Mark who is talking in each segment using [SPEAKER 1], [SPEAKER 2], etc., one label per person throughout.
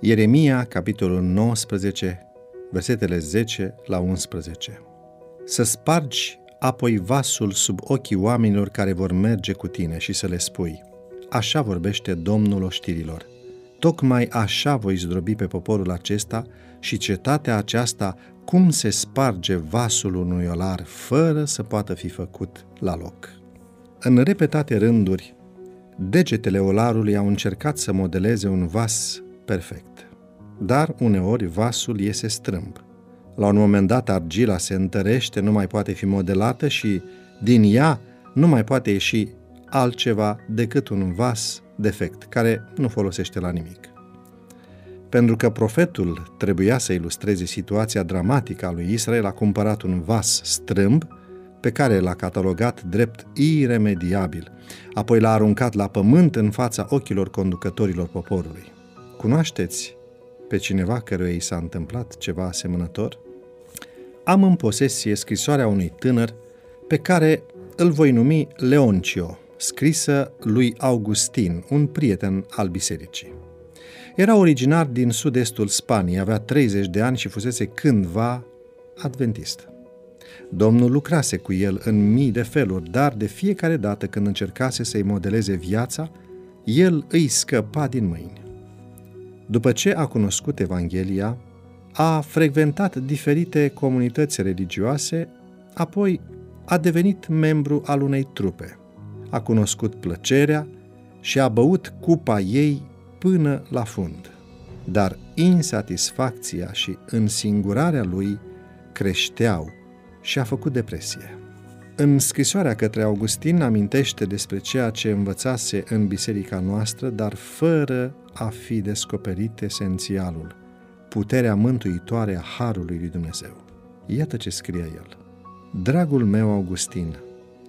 [SPEAKER 1] Ieremia, capitolul 19, versetele 10 la 11. Să spargi apoi vasul sub ochii oamenilor care vor merge cu tine și să le spui, așa vorbește Domnul oștirilor. Tocmai așa voi zdrobi pe poporul acesta și cetatea aceasta cum se sparge vasul unui olar fără să poată fi făcut la loc. În repetate rânduri, degetele olarului au încercat să modeleze un vas perfect. Dar uneori vasul iese strâmb. La un moment dat argila se întărește, nu mai poate fi modelată și din ea nu mai poate ieși altceva decât un vas defect, care nu folosește la nimic. Pentru că profetul trebuia să ilustreze situația dramatică a lui Israel, a cumpărat un vas strâmb pe care l-a catalogat drept iremediabil, apoi l-a aruncat la pământ în fața ochilor conducătorilor poporului. Cunoașteți pe cineva căruia i s-a întâmplat ceva asemănător? Am în posesie scrisoarea unui tânăr pe care îl voi numi Leoncio, scrisă lui Augustin, un prieten al bisericii. Era originar din sud-estul Spaniei, avea 30 de ani și fusese cândva adventist. Domnul lucrase cu el în mii de feluri, dar de fiecare dată când încercase să-i modeleze viața, el îi scăpa din mâini. După ce a cunoscut Evanghelia, a frecventat diferite comunități religioase, apoi a devenit membru al unei trupe. A cunoscut plăcerea și a băut cupa ei până la fund. Dar insatisfacția și însingurarea lui creșteau și a făcut depresie. În scrisoarea către Augustin amintește despre ceea ce învățase în biserica noastră, dar fără a fi descoperit esențialul, puterea mântuitoare a Harului lui Dumnezeu. Iată ce scrie el. Dragul meu Augustin,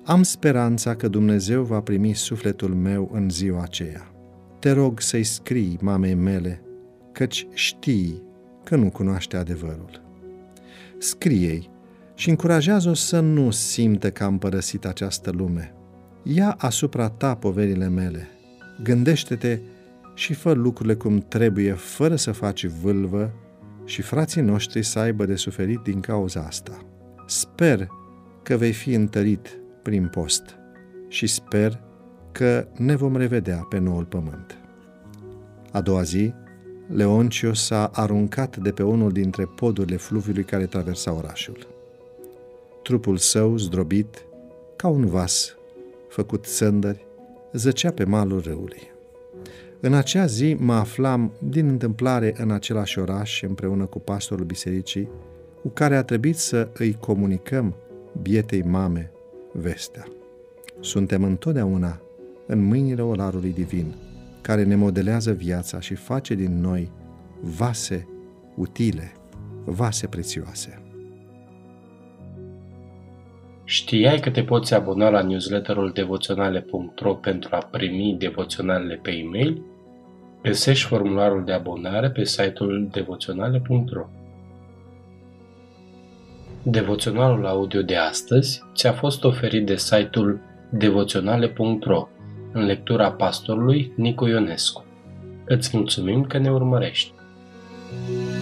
[SPEAKER 1] am speranța că Dumnezeu va primi sufletul meu în ziua aceea. Te rog să-i scrii mamei mele, căci știi că nu cunoaște adevărul. Scrie-i și încurajează-o să nu simtă că am părăsit această lume. Ia asupra ta poverile mele. Gândește-te și fă lucrurile cum trebuie, fără să faci vâlvă și frații noștri să aibă de suferit din cauza asta. Sper că vei fi întărit prin post și sper că ne vom revedea pe noul pământ. A doua zi, Leoncio s-a aruncat de pe unul dintre podurile fluviului care traversa orașul. Trupul său, zdrobit, ca un vas, făcut sândări, zăcea pe malul râului. În acea zi mă aflam din întâmplare în același oraș împreună cu pastorul bisericii, cu care a trebuit să îi comunicăm bietei mame vestea. Suntem întotdeauna în mâinile olarului divin, care ne modelează viața și face din noi vase utile, vase prețioase.
[SPEAKER 2] Știai că te poți abona la newsletterul devoționale.ro pentru a primi devoționalele pe e-mail? Găsești formularul de abonare pe site-ul devoționale.ro Devoționalul audio de astăzi ți-a fost oferit de site-ul devoționale.ro în lectura pastorului Nicu Ionescu. Îți mulțumim că ne urmărești! thank you